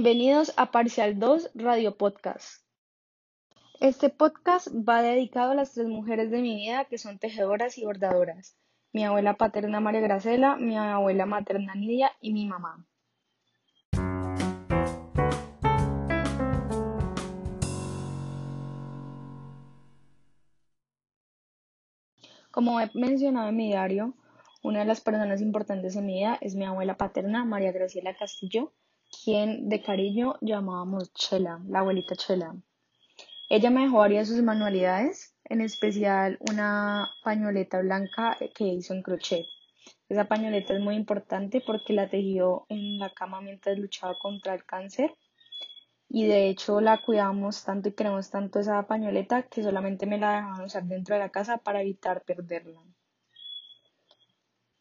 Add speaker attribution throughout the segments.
Speaker 1: Bienvenidos a Parcial 2 Radio Podcast. Este podcast va dedicado a las tres mujeres de mi vida que son tejedoras y bordadoras. Mi abuela paterna María Gracela, mi abuela materna Nidia y mi mamá. Como he mencionado en mi diario, una de las personas importantes en mi vida es mi abuela paterna María Graciela Castillo, quien de cariño llamábamos Chela, la abuelita Chela. Ella me dejó varias de sus manualidades, en especial una pañoleta blanca que hizo en crochet. Esa pañoleta es muy importante porque la tejió en la cama mientras luchaba contra el cáncer y de hecho la cuidamos tanto y queremos tanto esa pañoleta que solamente me la dejaban usar dentro de la casa para evitar perderla.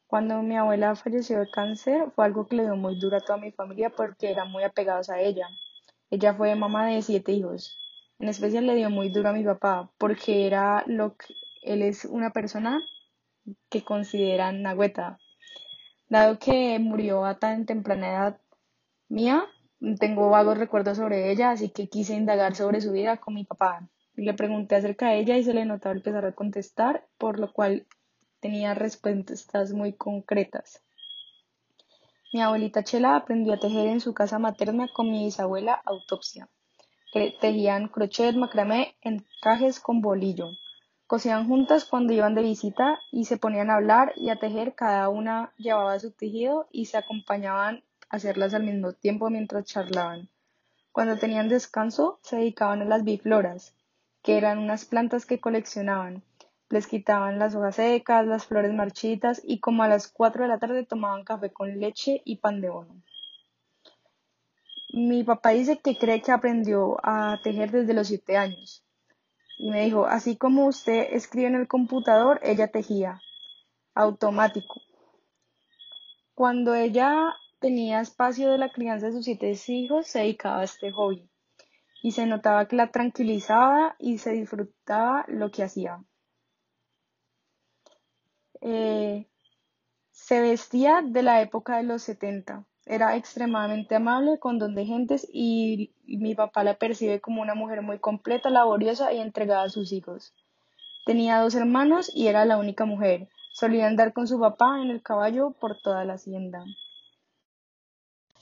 Speaker 1: Cuando mi abuela falleció de cáncer fue algo que le dio muy duro a toda mi familia porque eran muy apegados a ella. Ella fue mamá de siete hijos. En especial le dio muy duro a mi papá porque era lo que él es una persona que consideran nagüeta. Dado que murió a tan temprana edad mía, tengo vagos recuerdos sobre ella, así que quise indagar sobre su vida con mi papá. Le pregunté acerca de ella y se le notaba empezar a contestar, por lo cual tenía respuestas muy concretas. Mi abuelita Chela aprendió a tejer en su casa materna con mi bisabuela Autopsia. Tejían crochet, macramé, encajes con bolillo. Cosían juntas cuando iban de visita y se ponían a hablar y a tejer. Cada una llevaba su tejido y se acompañaban a hacerlas al mismo tiempo mientras charlaban. Cuando tenían descanso, se dedicaban a las bifloras, que eran unas plantas que coleccionaban. Les quitaban las hojas secas, las flores marchitas y como a las cuatro de la tarde tomaban café con leche y pan de bono. Mi papá dice que cree que aprendió a tejer desde los siete años. Y me dijo, así como usted escribe en el computador, ella tejía. Automático. Cuando ella tenía espacio de la crianza de sus siete hijos, se dedicaba a este hobby. Y se notaba que la tranquilizaba y se disfrutaba lo que hacía. Eh, se vestía de la época de los 70. Era extremadamente amable, con don de gentes y mi papá la percibe como una mujer muy completa, laboriosa y entregada a sus hijos. Tenía dos hermanos y era la única mujer. Solía andar con su papá en el caballo por toda la hacienda.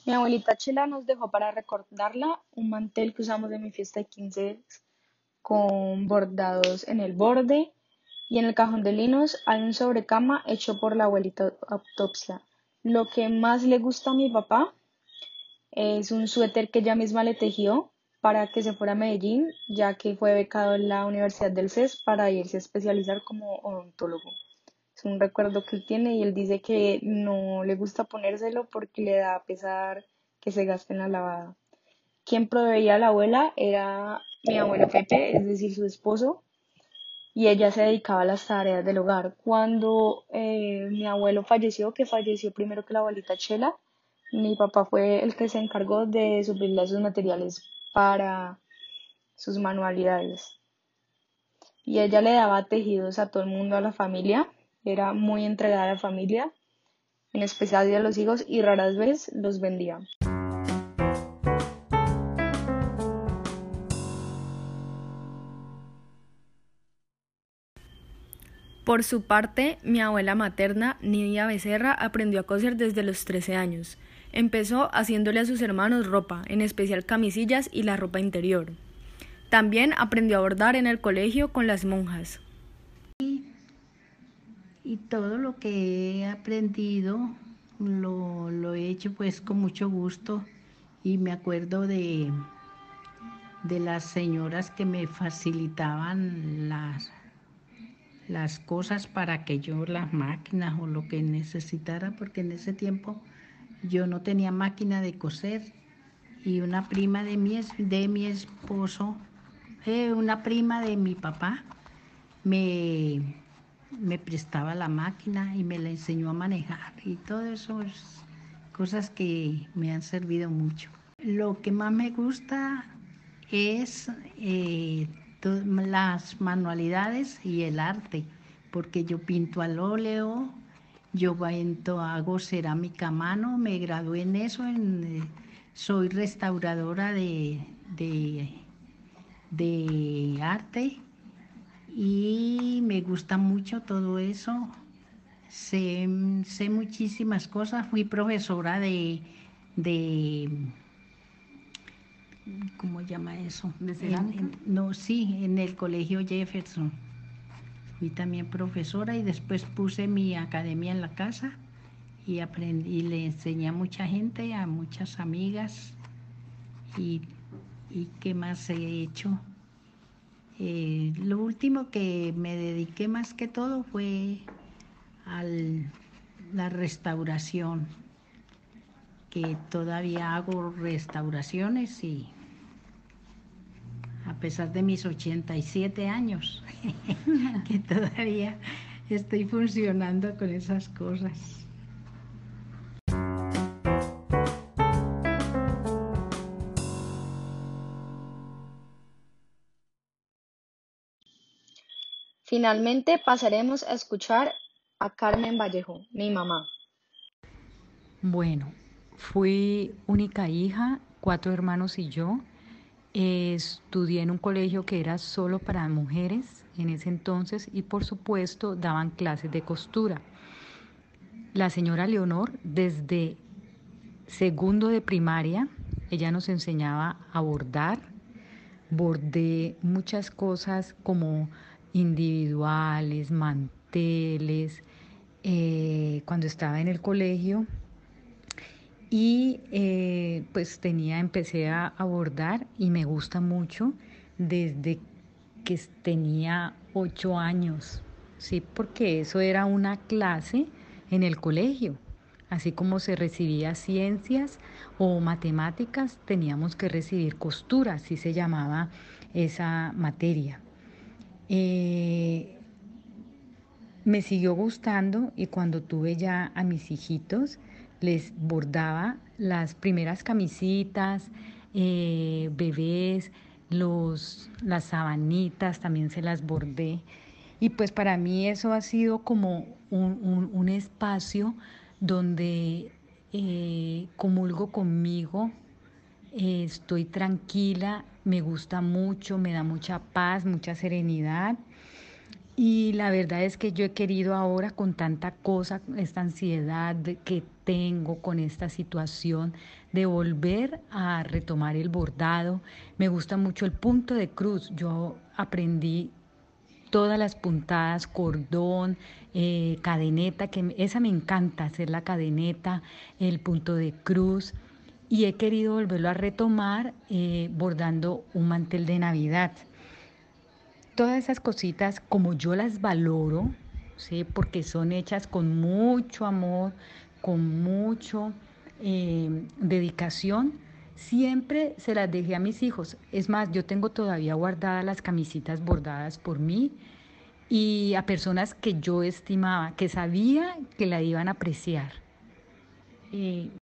Speaker 1: Mi abuelita Chela nos dejó para recordarla un mantel que usamos de mi fiesta de 15 con bordados en el borde, y en el cajón de linos hay un sobrecama hecho por la abuelita Autopsia. Lo que más le gusta a mi papá es un suéter que ella misma le tejió para que se fuera a Medellín, ya que fue becado en la Universidad del CES para irse a especializar como odontólogo. Es un recuerdo que él tiene y él dice que no le gusta ponérselo porque le da pesar que se gaste en la lavada. Quien proveía a la abuela era mi abuelo Pepe, es decir, su esposo, y ella se dedicaba a las tareas del hogar. Cuando eh, mi abuelo falleció, que falleció primero que la abuelita Chela, mi papá fue el que se encargó de suplirle sus materiales para sus manualidades. Y ella le daba tejidos a todo el mundo, a la familia. Era muy entregada a la familia, en especial a los hijos, y raras veces los vendía. Por su parte, mi abuela materna, Nidia Becerra, aprendió a coser desde los 13 años. Empezó haciéndole a sus hermanos ropa, en especial camisillas y la ropa interior. También aprendió a bordar en el colegio con las monjas.
Speaker 2: Y, todo lo que he aprendido lo, lo, he hecho pues con mucho gusto y me acuerdo de, de las señoras que me facilitaban las las cosas para que yo las máquinas o lo que necesitara, porque en ese tiempo yo no tenía máquina de coser y una prima de mi, de mi esposo, eh, una prima de mi papá, me, me prestaba la máquina y me la enseñó a manejar y todo eso es cosas que me han servido mucho. Lo que más me gusta es eh, las manualidades y el arte, porque yo pinto al óleo, yo hago cerámica a mano, me gradué en eso, en, soy restauradora de, de, arte y me gusta mucho todo eso. Sé, muchísimas cosas. Fui profesora de, de ¿cómo llama eso? no, sí, en el colegio Jefferson. Fui también profesora y después puse mi academia en la casa y aprendí, le enseñé a mucha gente, a muchas amigas y, qué más he hecho. Eh, lo último que me dediqué más que todo fue a la restauración, que todavía hago restauraciones y a pesar de mis 87 años, que todavía estoy funcionando con esas cosas.
Speaker 1: Finalmente pasaremos a escuchar a Carmen Vallejo, mi mamá.
Speaker 3: Bueno, fui única hija, cuatro hermanos y yo. Estudié en un colegio que era solo para mujeres en ese entonces y por supuesto daban clases de costura. La señora Leonor desde segundo de primaria, ella nos enseñaba a bordar, bordé muchas cosas como individuales, manteles, eh, cuando estaba en el colegio. Y eh, pues tenía, empecé a abordar y me gusta mucho desde que tenía ocho años, ¿sí? Porque eso era una clase en el colegio. Así como se recibía ciencias o matemáticas, teníamos que recibir costura, así se llamaba esa materia. Eh, me siguió gustando y cuando tuve ya a mis hijitos, les bordaba las primeras camisitas, eh, bebés, los, las sabanitas, también se las bordé. Y pues para mí eso ha sido como un, espacio donde eh, comulgo conmigo, estoy tranquila, me gusta mucho, me da mucha paz, mucha serenidad. Y la verdad es que yo he querido ahora con tanta cosa, esta ansiedad que tengo con esta situación, de volver a retomar el bordado. Me gusta mucho el punto de cruz. Yo aprendí todas las puntadas, cordón, eh, cadeneta, que esa me encanta, hacer la cadeneta, el punto de cruz y he querido volverlo a retomar eh, bordando un mantel de Navidad. Todas esas cositas, como yo las valoro, ¿sí? porque son hechas con mucho amor, con mucho eh, dedicación, siempre se las dejé a mis hijos. Es más, yo tengo todavía guardadas las camisitas bordadas por mí y a personas que yo estimaba, que sabía que la iban a apreciar.